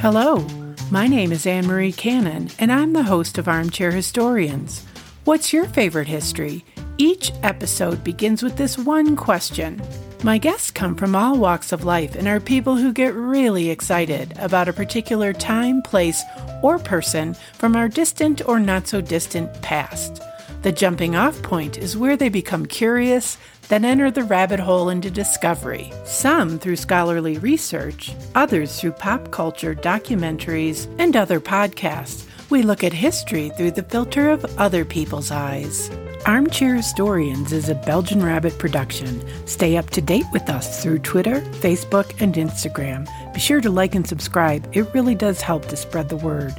Hello, my name is Anne Marie Cannon, and I'm the host of Armchair Historians. What's your favorite history? Each episode begins with this one question. My guests come from all walks of life and are people who get really excited about a particular time, place, or person from our distant or not so distant past. The jumping off point is where they become curious, then enter the rabbit hole into discovery, some through scholarly research, others through pop culture, documentaries, and other podcasts. We look at history through the filter of other people's eyes. Armchair Historians is a Belgian Rabbit production. Stay up to date with us through Twitter, Facebook, and Instagram. Be sure to like and subscribe, it really does help to spread the word.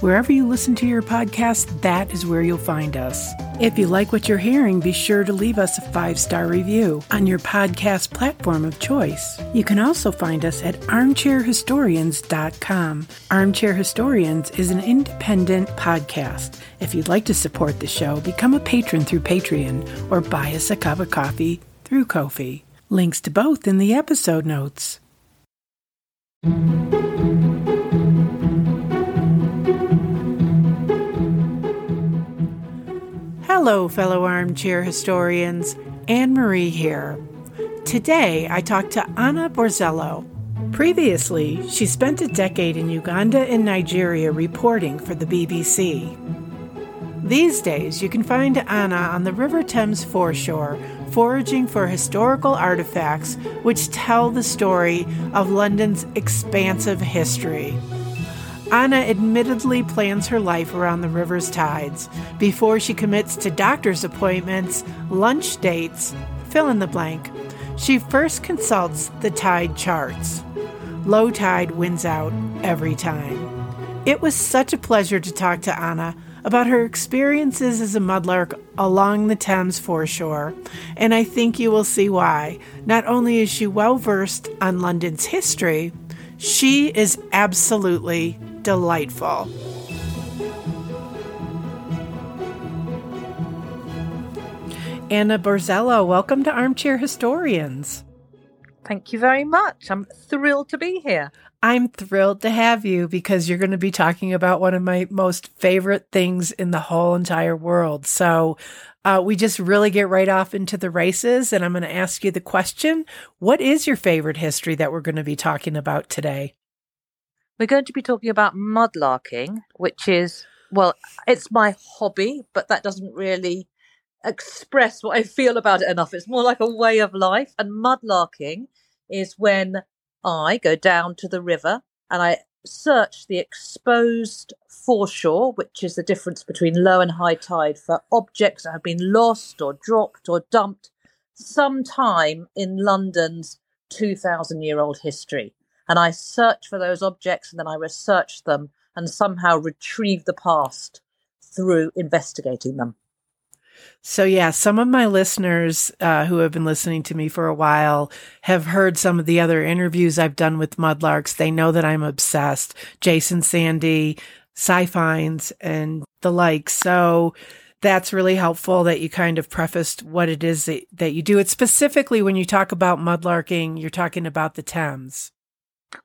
Wherever you listen to your podcast, that is where you'll find us. If you like what you're hearing, be sure to leave us a five star review on your podcast platform of choice. You can also find us at armchairhistorians.com. Armchair Historians is an independent podcast. If you'd like to support the show, become a patron through Patreon or buy us a cup of coffee through Ko-fi. Links to both in the episode notes. Hello, fellow armchair historians. Anne Marie here. Today, I talked to Anna Borzello. Previously, she spent a decade in Uganda and Nigeria reporting for the BBC. These days, you can find Anna on the River Thames foreshore, foraging for historical artifacts which tell the story of London's expansive history. Anna admittedly plans her life around the river's tides before she commits to doctor's appointments, lunch dates, fill in the blank. She first consults the tide charts. Low tide wins out every time. It was such a pleasure to talk to Anna about her experiences as a mudlark along the Thames foreshore, and I think you will see why. Not only is she well versed on London's history, she is absolutely delightful. Anna Borzello, welcome to Armchair Historians. Thank you very much. I'm thrilled to be here. I'm thrilled to have you because you're going to be talking about one of my most favorite things in the whole entire world. So, uh, we just really get right off into the races, and I'm going to ask you the question What is your favorite history that we're going to be talking about today? We're going to be talking about mudlarking, which is, well, it's my hobby, but that doesn't really express what I feel about it enough. It's more like a way of life. And mudlarking is when I go down to the river and I search the exposed foreshore, which is the difference between low and high tide, for objects that have been lost or dropped or dumped sometime in London's 2,000 year old history and I search for those objects and then I research them and somehow retrieve the past through investigating them. So, yeah, some of my listeners uh, who have been listening to me for a while have heard some of the other interviews I've done with mudlarks. They know that I'm obsessed. Jason Sandy, Si Finds, and the like. So, that's really helpful that you kind of prefaced what it is that, that you do. It's specifically when you talk about mudlarking, you're talking about the Thames.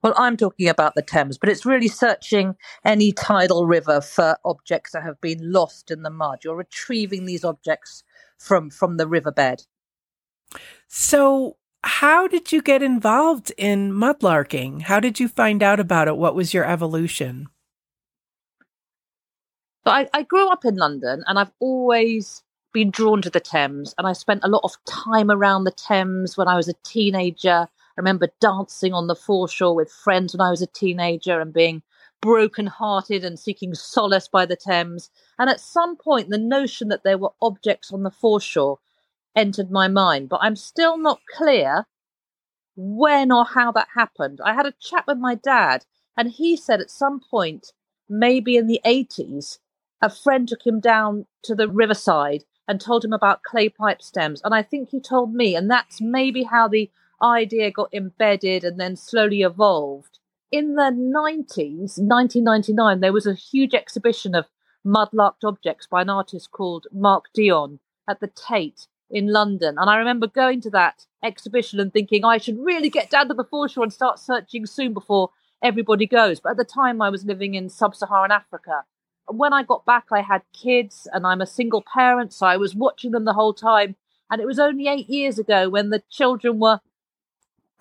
Well, I'm talking about the Thames, but it's really searching any tidal river for objects that have been lost in the mud. You're retrieving these objects from from the riverbed. So, how did you get involved in mudlarking? How did you find out about it? What was your evolution? So I, I grew up in London, and I've always been drawn to the Thames, and I spent a lot of time around the Thames when I was a teenager I remember dancing on the foreshore with friends when I was a teenager and being broken-hearted and seeking solace by the Thames. And at some point, the notion that there were objects on the foreshore entered my mind, but I'm still not clear when or how that happened. I had a chat with my dad, and he said at some point, maybe in the 80s, a friend took him down to the riverside and told him about clay pipe stems. And I think he told me, and that's maybe how the idea got embedded and then slowly evolved. In the 90s, 1999, there was a huge exhibition of mudlarked objects by an artist called Mark Dion at the Tate in London. And I remember going to that exhibition and thinking I should really get down to the foreshore and start searching soon before everybody goes. But at the time, I was living in sub Saharan Africa. When I got back, I had kids and I'm a single parent, so I was watching them the whole time. And it was only eight years ago when the children were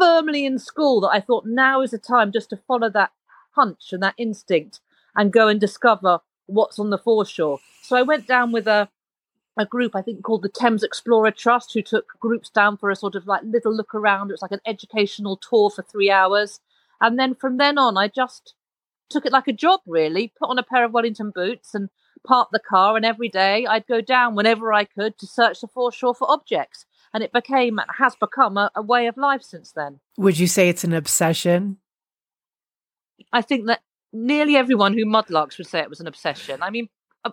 firmly in school that I thought now is the time just to follow that hunch and that instinct and go and discover what's on the foreshore. So I went down with a a group I think called the Thames Explorer Trust, who took groups down for a sort of like little look around. It was like an educational tour for three hours, and then from then on, I just took it like a job. Really, put on a pair of Wellington boots and parked the car, and every day I'd go down whenever I could to search the foreshore for objects. And it became has become a, a way of life since then. Would you say it's an obsession? I think that nearly everyone who mudlarks would say it was an obsession. I mean,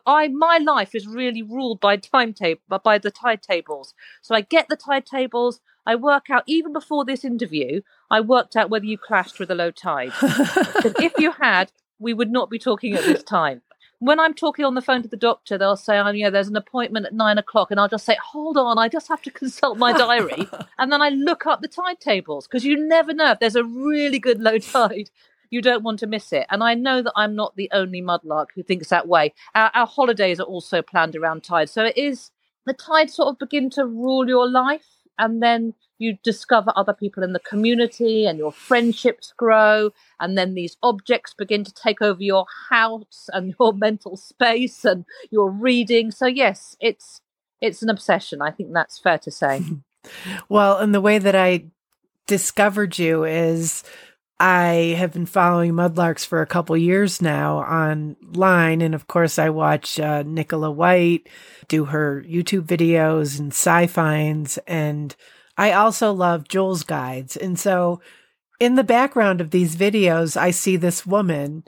I my life is really ruled by timetable by the tide tables. So I get the tide tables. I work out even before this interview. I worked out whether you clashed with a low tide. if you had, we would not be talking at this time. When I'm talking on the phone to the doctor, they'll say, "Oh, yeah, there's an appointment at nine o'clock," and I'll just say, "Hold on, I just have to consult my diary," and then I look up the tide tables because you never know if there's a really good low tide you don't want to miss it. And I know that I'm not the only mudlark who thinks that way. Our, our holidays are also planned around tide. So it is the tides sort of begin to rule your life. And then you discover other people in the community and your friendships grow. And then these objects begin to take over your house and your mental space and your reading. So, yes, it's it's an obsession. I think that's fair to say. well, and the way that I discovered you is I have been following Mudlarks for a couple years now online. And of course, I watch uh, Nicola White do her YouTube videos and Si Finds. And I also love Jules guides. And so in the background of these videos, I see this woman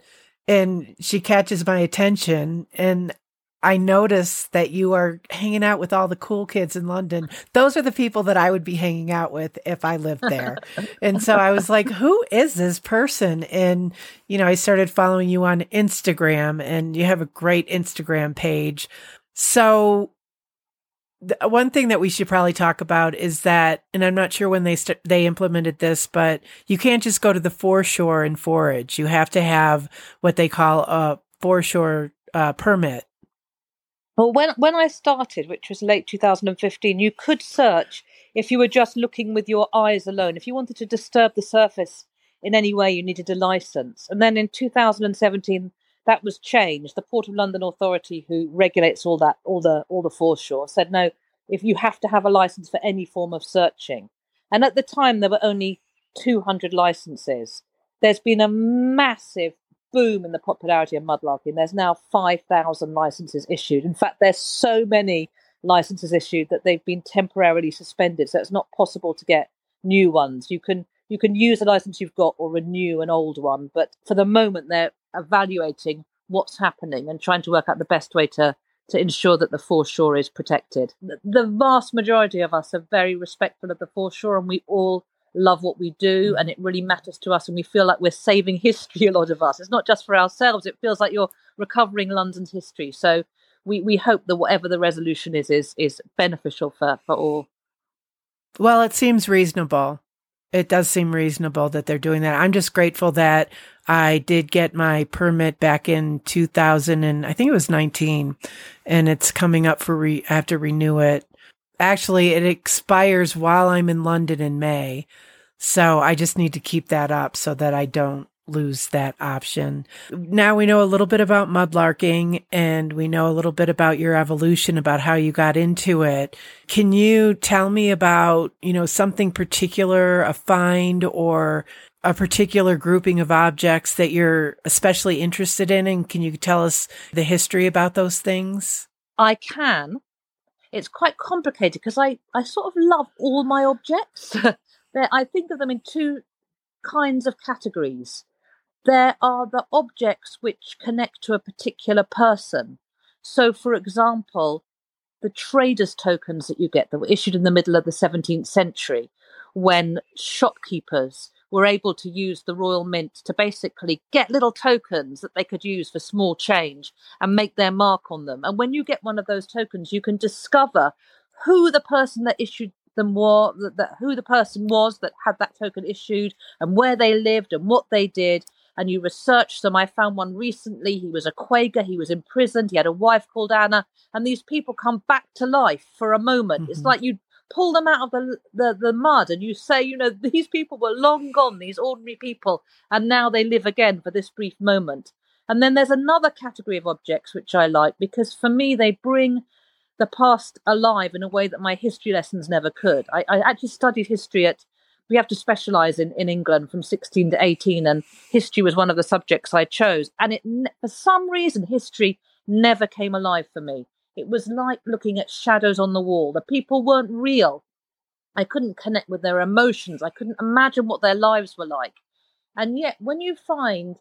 and she catches my attention. And I notice that you are hanging out with all the cool kids in London. Those are the people that I would be hanging out with if I lived there. and so I was like, who is this person? And, you know, I started following you on Instagram and you have a great Instagram page. So one thing that we should probably talk about is that, and I'm not sure when they st- they implemented this, but you can't just go to the foreshore and forage. You have to have what they call a foreshore uh, permit. Well, when when I started, which was late 2015, you could search if you were just looking with your eyes alone. If you wanted to disturb the surface in any way, you needed a license. And then in 2017, that was changed. The Port of London Authority, who regulates all that, all the all the foreshore, said no. If you have to have a license for any form of searching, and at the time there were only 200 licenses. There's been a massive boom in the popularity of mudlarking. There's now 5,000 licenses issued. In fact, there's so many licenses issued that they've been temporarily suspended. So it's not possible to get new ones. You can you can use a license you've got or renew an old one, but for the moment they're evaluating what's happening and trying to work out the best way to to ensure that the foreshore is protected. The vast majority of us are very respectful of the foreshore, and we all love what we do mm. and it really matters to us and we feel like we're saving history a lot of us. It's not just for ourselves it feels like you're recovering london's history. So we we hope that whatever the resolution is is is beneficial for for all. Well it seems reasonable. It does seem reasonable that they're doing that. I'm just grateful that i did get my permit back in 2000 and i think it was 19 and it's coming up for re- i have to renew it actually it expires while I'm in London in May. So I just need to keep that up so that I don't lose that option. Now we know a little bit about mudlarking and we know a little bit about your evolution, about how you got into it. Can you tell me about, you know, something particular, a find or a particular grouping of objects that you're especially interested in? And can you tell us the history about those things? I can it's quite complicated because I, I sort of love all my objects. I think of them in two kinds of categories. There are the objects which connect to a particular person. So, for example, the traders' tokens that you get that were issued in the middle of the 17th century when shopkeepers were able to use the Royal Mint to basically get little tokens that they could use for small change and make their mark on them. And when you get one of those tokens, you can discover who the person that issued them were, that, that who the person was that had that token issued, and where they lived and what they did. and you research them. I found one recently. He was a Quaker. He was imprisoned. He had a wife called Anna. And these people come back to life for a moment. Mm-hmm. It's like you pull them out of the, the, the mud and you say, you know, these people were long gone, these ordinary people, and now they live again for this brief moment. And then there's another category of objects which I like because for me they bring the past alive in a way that my history lessons never could. I, I actually studied history at we have to specialize in, in England from 16 to 18, and history was one of the subjects I chose. And it, for some reason, history never came alive for me. It was like looking at shadows on the wall. The people weren't real. I couldn't connect with their emotions. I couldn't imagine what their lives were like. And yet, when you find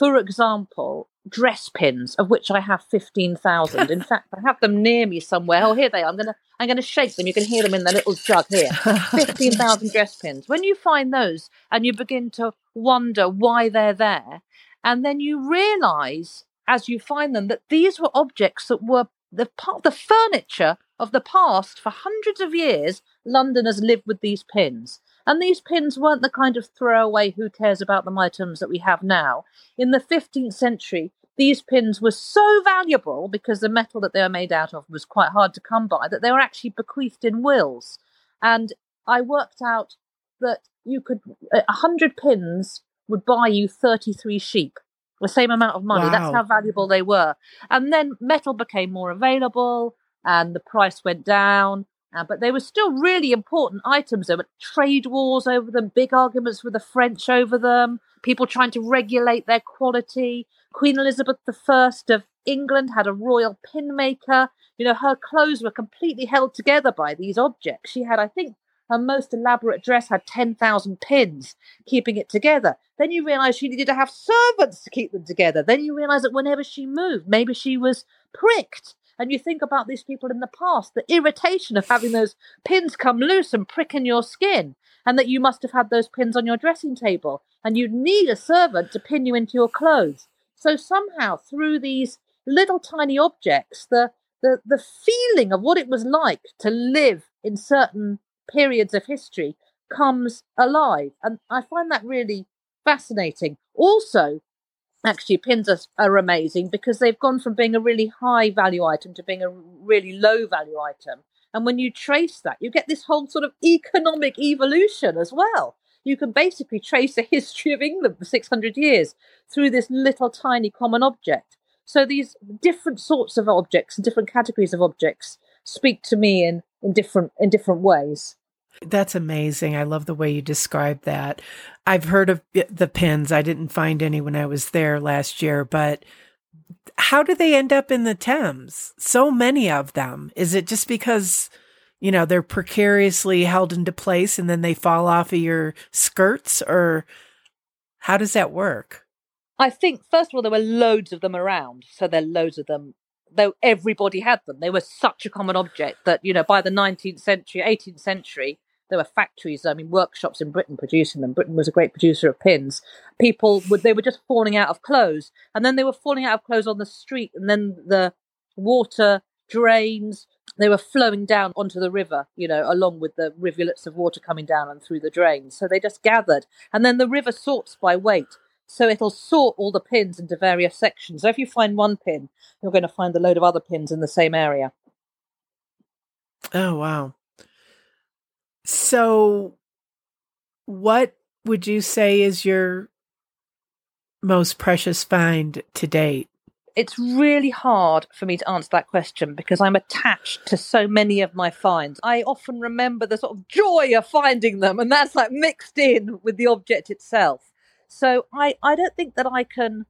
for example, dress pins, of which I have fifteen thousand. In fact, I have them near me somewhere. Oh, here they are. I'm gonna I'm gonna shake them. You can hear them in the little jug here. Fifteen thousand dress pins. When you find those and you begin to wonder why they're there, and then you realise as you find them that these were objects that were the the furniture of the past for hundreds of years. London has lived with these pins. And these pins weren't the kind of throwaway, who cares about them items that we have now. In the 15th century, these pins were so valuable because the metal that they were made out of was quite hard to come by that they were actually bequeathed in wills. And I worked out that you could, a hundred pins would buy you 33 sheep, the same amount of money. Wow. That's how valuable they were. And then metal became more available and the price went down. Uh, but they were still really important items. There were trade wars over them, big arguments with the French over them, people trying to regulate their quality. Queen Elizabeth I of England had a royal pin maker. You know, her clothes were completely held together by these objects. She had, I think, her most elaborate dress had 10,000 pins keeping it together. Then you realize she needed to have servants to keep them together. Then you realize that whenever she moved, maybe she was pricked and you think about these people in the past, the irritation of having those pins come loose and prick in your skin, and that you must have had those pins on your dressing table, and you'd need a servant to pin you into your clothes. So somehow, through these little tiny objects, the the, the feeling of what it was like to live in certain periods of history comes alive. And I find that really fascinating. Also, actually pins are, are amazing because they've gone from being a really high value item to being a really low value item. And when you trace that, you get this whole sort of economic evolution as well. You can basically trace the history of England for 600 years through this little tiny common object. So these different sorts of objects and different categories of objects speak to me in, in different in different ways. That's amazing. I love the way you describe that. I've heard of the pins. I didn't find any when I was there last year, but how do they end up in the Thames? So many of them. Is it just because, you know, they're precariously held into place and then they fall off of your skirts or how does that work? I think first of all there were loads of them around, so there are loads of them though everybody had them. They were such a common object that, you know, by the 19th century, 18th century, there were factories, I mean, workshops in Britain producing them. Britain was a great producer of pins. People would, they were just falling out of clothes. And then they were falling out of clothes on the street. And then the water drains, they were flowing down onto the river, you know, along with the rivulets of water coming down and through the drains. So they just gathered. And then the river sorts by weight. So it'll sort all the pins into various sections. So if you find one pin, you're going to find a load of other pins in the same area. Oh, wow. So, what would you say is your most precious find to date? It's really hard for me to answer that question because I'm attached to so many of my finds. I often remember the sort of joy of finding them, and that's like mixed in with the object itself. So I, I don't think that I can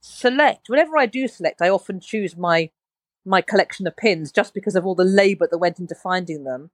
select. Whenever I do select, I often choose my my collection of pins just because of all the labour that went into finding them.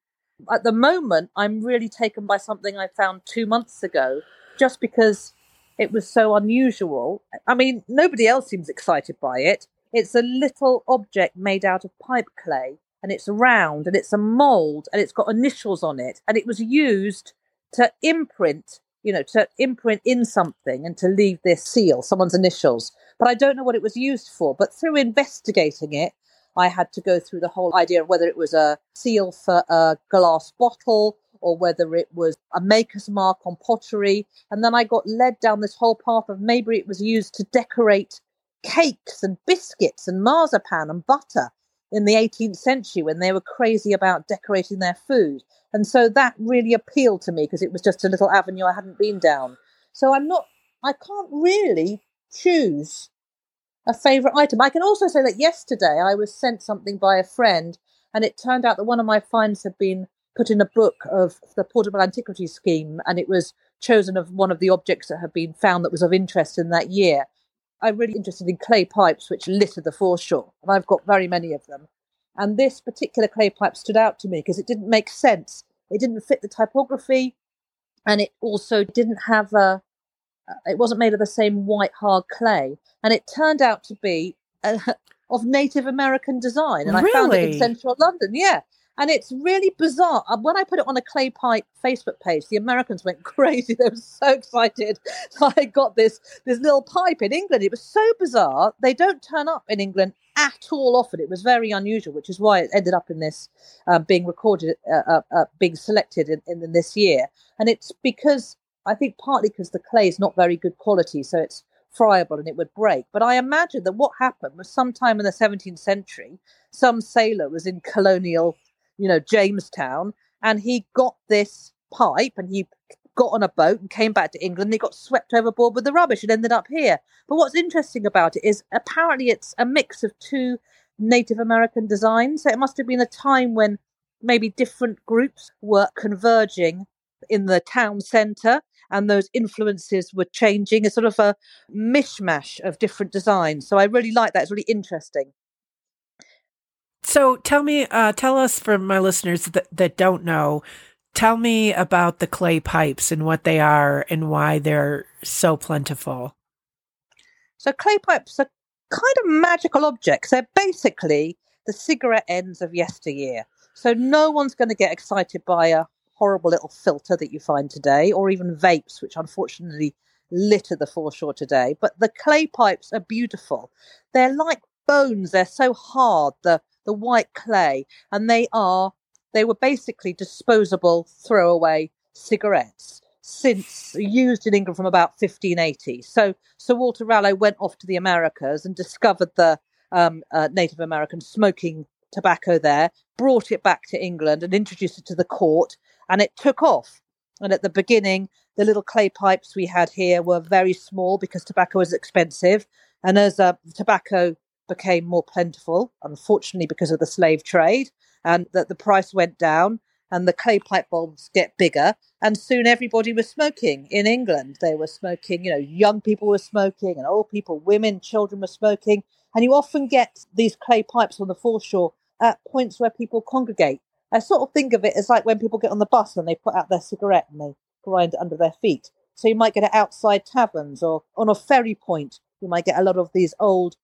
At the moment, I'm really taken by something I found two months ago, just because it was so unusual. I mean, nobody else seems excited by it. It's a little object made out of pipe clay, and it's round, and it's a mould, and it's got initials on it, and it was used to imprint you know, to imprint in something and to leave this seal, someone's initials. But I don't know what it was used for. But through investigating it, I had to go through the whole idea of whether it was a seal for a glass bottle or whether it was a maker's mark on pottery. And then I got led down this whole path of maybe it was used to decorate cakes and biscuits and marzipan and butter in the 18th century when they were crazy about decorating their food. And so that really appealed to me because it was just a little avenue I hadn't been down. So I'm not, I can't really choose a favorite item. I can also say that yesterday I was sent something by a friend and it turned out that one of my finds had been put in a book of the Portable Antiquities Scheme and it was chosen of one of the objects that had been found that was of interest in that year. I'm really interested in clay pipes which litter the foreshore, and I've got very many of them. And this particular clay pipe stood out to me because it didn't make sense. It didn't fit the typography, and it also didn't have a. Uh, it wasn't made of the same white hard clay, and it turned out to be uh, of Native American design. And really? I found it in central London. Yeah, and it's really bizarre. Uh, when I put it on a clay pipe Facebook page, the Americans went crazy. They were so excited. I got this this little pipe in England. It was so bizarre. They don't turn up in England at all often. It was very unusual, which is why it ended up in this uh, being recorded, uh, uh, uh being selected in, in this year. And it's because I think partly because the clay is not very good quality, so it's friable and it would break. But I imagine that what happened was sometime in the 17th century, some sailor was in colonial you know, Jamestown, and he got this pipe and he got on a boat and came back to England. And he got swept overboard with the rubbish and ended up here. But what's interesting about it is apparently it's a mix of two Native American designs. So it must have been a time when maybe different groups were converging in the town centre and those influences were changing. It's sort of a mishmash of different designs. So I really like that. It's really interesting. So tell me, uh, tell us for my listeners that, that don't know, tell me about the clay pipes and what they are and why they're so plentiful. So clay pipes are kind of magical objects. They're basically the cigarette ends of yesteryear. So no one's going to get excited by a horrible little filter that you find today, or even vapes, which unfortunately litter the foreshore today. But the clay pipes are beautiful. They're like bones. They're so hard. The the white clay, and they are they were basically disposable throwaway cigarettes since used in England from about 1580. So Sir Walter Raleigh went off to the Americas and discovered the um, uh, Native Americans smoking tobacco there, brought it back to England and introduced it to the court, and it took off. And at the beginning, the little clay pipes we had here were very small because tobacco was expensive. And as uh, tobacco became more plentiful, unfortunately, because of the slave trade, and that the price went down and the clay pipe bulbs get bigger. And soon everybody was smoking in England. They were smoking, you know, young people were smoking and old people, women, children were smoking. And you often get these clay pipes on the foreshore at points where people congregate. I sort of think of it as like when people get on the bus and they put out their cigarette and they grind under their feet. So you might get it outside taverns or on a ferry point. You might get a lot of these old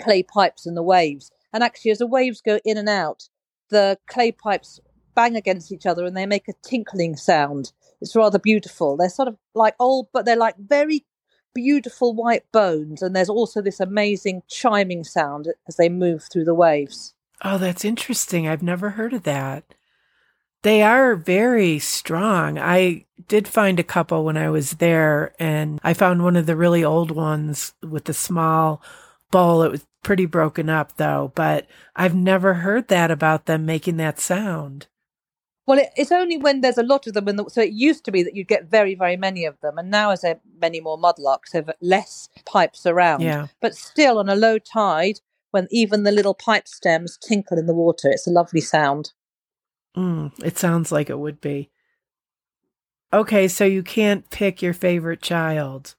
clay pipes and the waves. And actually, as the waves go in and out, the clay pipes bang against each other and they make a tinkling sound. It's rather beautiful. They're sort of like old, but they're like very beautiful white bones. And there's also this amazing chiming sound as they move through the waves. Oh, that's interesting. I've never heard of that. They are very strong. I did find a couple when I was there, and I found one of the really old ones with the small bowl. It was pretty broken up though, but I've never heard that about them making that sound. Well, it, it's only when there's a lot of them. The, so it used to be that you'd get very, very many of them. And now, as there are many more mudlarks, have less pipes around. Yeah. But still, on a low tide, when even the little pipe stems tinkle in the water, it's a lovely sound. Mm, it sounds like it would be. Okay, so you can't pick your favorite child.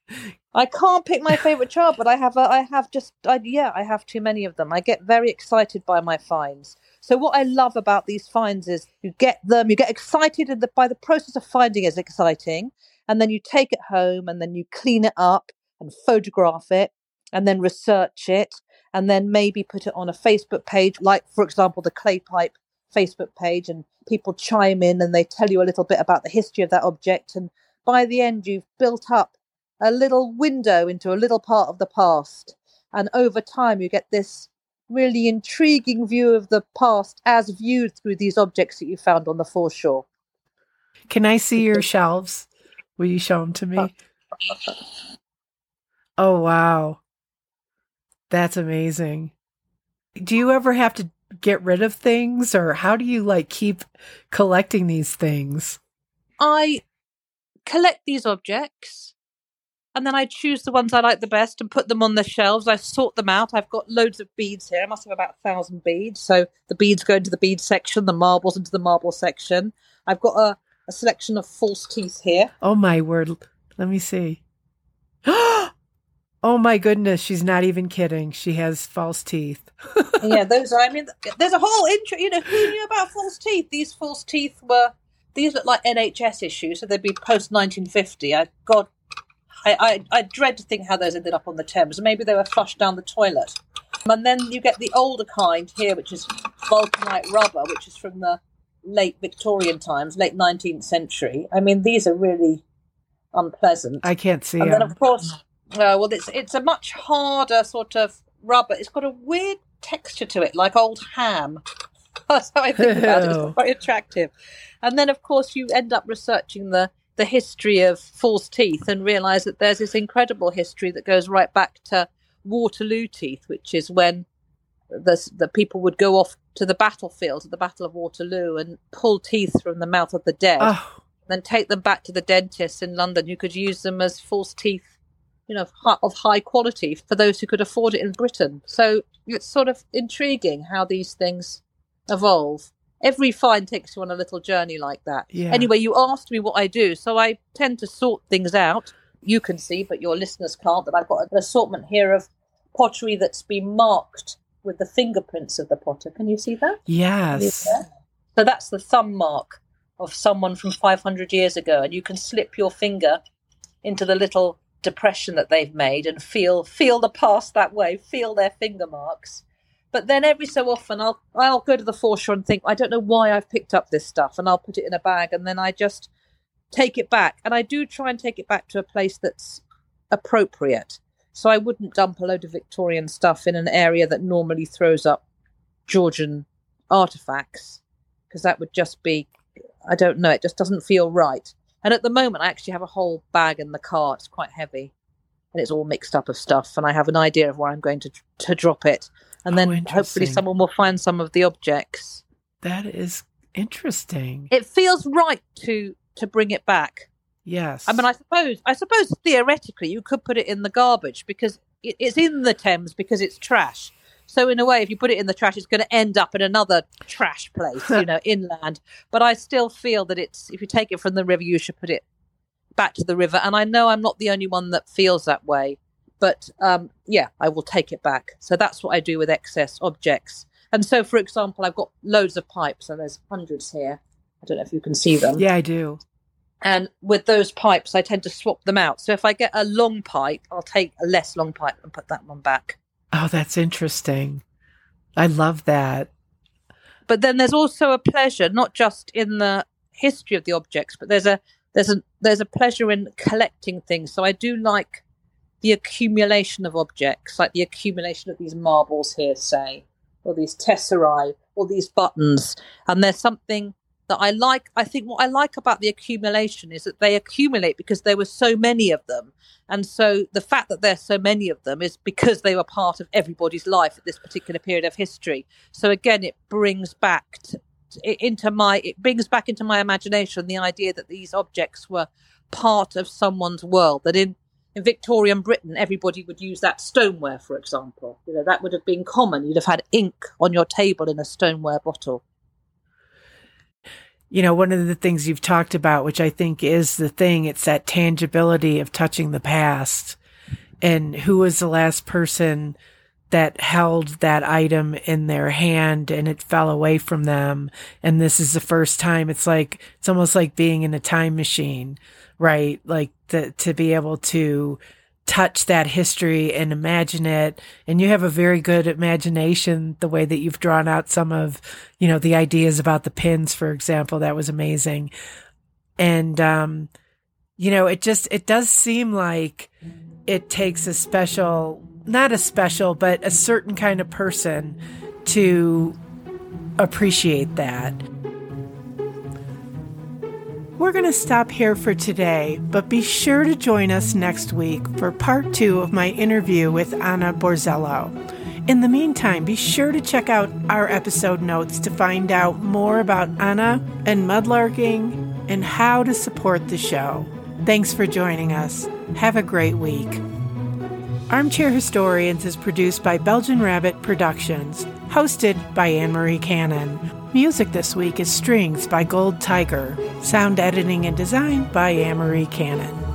I can't pick my favorite child, but I have a, I have just I, yeah, I have too many of them. I get very excited by my finds. So what I love about these finds is you get them, you get excited the, by the process of finding is exciting, and then you take it home and then you clean it up and photograph it and then research it and then maybe put it on a Facebook page, like for example the clay pipe Facebook page, and people chime in and they tell you a little bit about the history of that object, and by the end you've built up a little window into a little part of the past. And over time, you get this really intriguing view of the past as viewed through these objects that you found on the foreshore. Can I see your shelves? Will you show them to me? Uh, oh, wow. That's amazing. Do you ever have to get rid of things or how do you like keep collecting these things? I collect these objects and then I choose the ones I like the best and put them on the shelves. I sort them out. I've got loads of beads here. I must have about a thousand beads. So the beads go into the bead section, the marbles into the marble section. I've got a, a selection of false teeth here. Oh my word. Let me see. Oh my goodness, she's not even kidding. She has false teeth. yeah, those are, I mean, there's a whole intro, you know, who knew about false teeth? These false teeth were, these look like NHS issues, so they'd be post 1950. I, God, I, I, I dread to think how those ended up on the Thames. Maybe they were flushed down the toilet. And then you get the older kind here, which is vulcanite rubber, which is from the late Victorian times, late 19th century. I mean, these are really unpleasant. I can't see them. And them. then, of course, uh, well, it's it's a much harder sort of rubber. It's got a weird texture to it, like old ham. That's how I think about it. It's very attractive. And then, of course, you end up researching the the history of false teeth and realize that there's this incredible history that goes right back to Waterloo teeth, which is when the the people would go off to the battlefield, to the Battle of Waterloo, and pull teeth from the mouth of the dead oh, then take them back to the dentist in London who could use them as false teeth, you know, of hi- of high quality for those who could afford it in Britain. So it's sort of intriguing how these things evolve. Every find takes you on a little journey like that. Yeah. Anyway, you asked me what I do, so I tend to sort things out. You can see, but your listeners can't, that I've got an assortment here of pottery that's been marked with the fingerprints of the potter. Can you see that? yes. So that's the thumb mark of someone from 500 years ago, and you can slip your finger into the little depression that they've made and feel feel the past that way, feel their finger marks. But then every so often, I'll I'll go to the foreshore and think, I don't know why I've picked up this stuff, and I'll put it in a bag, and then I just take it back, and I do try and take it back to a place that's appropriate. So I wouldn't dump a load of Victorian stuff in an area that normally throws up Georgian artifacts because that would just be I don't know, it just doesn't feel right. And at the moment, I actually have a whole bag in the car. It's quite heavy, and it's all mixed up of stuff. And I have an idea of where I'm going to to drop it, and Oh, then hopefully someone will find some of the objects. That is interesting. It feels right to to bring it back. yes. I mean, I suppose I suppose theoretically you could put it in the garbage because it, it's in the Thames because it's trash. So in a way, if you put it in the trash, it's going to end up in another trash place, you know, inland. But I still feel that it's if you take it from the river, you should put it back to the river. And I know I'm not the only one that feels that way. But um, yeah, I will take it back. So that's what I do with excess objects. And so, for example, I've got loads of pipes, and there's hundreds here. I don't know if you can see them. yeah, I do. And with those pipes, I tend to swap them out. So if I get a long pipe, I'll take a less long pipe and put that one back. Oh, that's interesting. I love that. But then there's also a pleasure, not just in the history of the objects, but there's a there's a there's a pleasure in collecting things. So I do like the accumulation of objects, like the accumulation of these marbles here, say, or these tesserae, or these buttons. And there's something that I like. I think what I like about the accumulation is that they accumulate because there were so many of them. And so the fact that there's so many of them is because they were part of everybody's life at this particular period of history. So again, it brings back to, into my it brings back into my imagination the idea that these objects were part of someone's world. That in in Victorian Britain, everybody would use that stoneware, for example. You know that would have been common. You'd have had ink on your table in a stoneware bottle. You know, one of the things you've talked about, which I think is the thing, it's that tangibility of touching the past. And who was the last person that held that item in their hand and it fell away from them? And this is the first time. It's like, it's almost like being in a time machine, right? Like the, to be able to touch that history and imagine it. And you have a very good imagination, the way that you've drawn out some of, you know, the ideas about the pins, for example. That was amazing. And, um, you know, it just, it does seem like it takes a special, not a special, but a certain kind of person to appreciate that. We're going to stop here for today, but be sure to join us next week for part two of my interview with Anna Borzello. In the meantime, be sure to check out our episode notes to find out more about Anna and mudlarking and how to support the show. Thanks for joining us. Have a great week. Armchair Historians is produced by Belgian Rabbit Productions, hosted by Anne Marie Cannon. Music this week is Strings by Gold Tiger. Sound editing and design by Anne Marie Cannon.